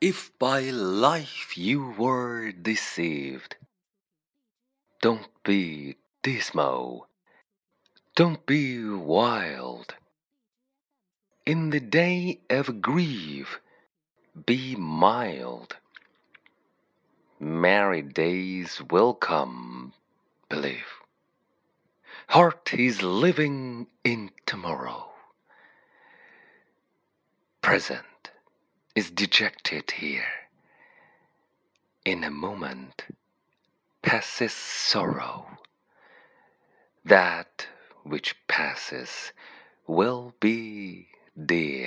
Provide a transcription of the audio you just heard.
If by life you were deceived, don't be dismal, don't be wild. In the day of grief, be mild. Merry days will come, believe. Heart is living in tomorrow. Present is dejected here. In a moment passes sorrow. That which passes will be dear.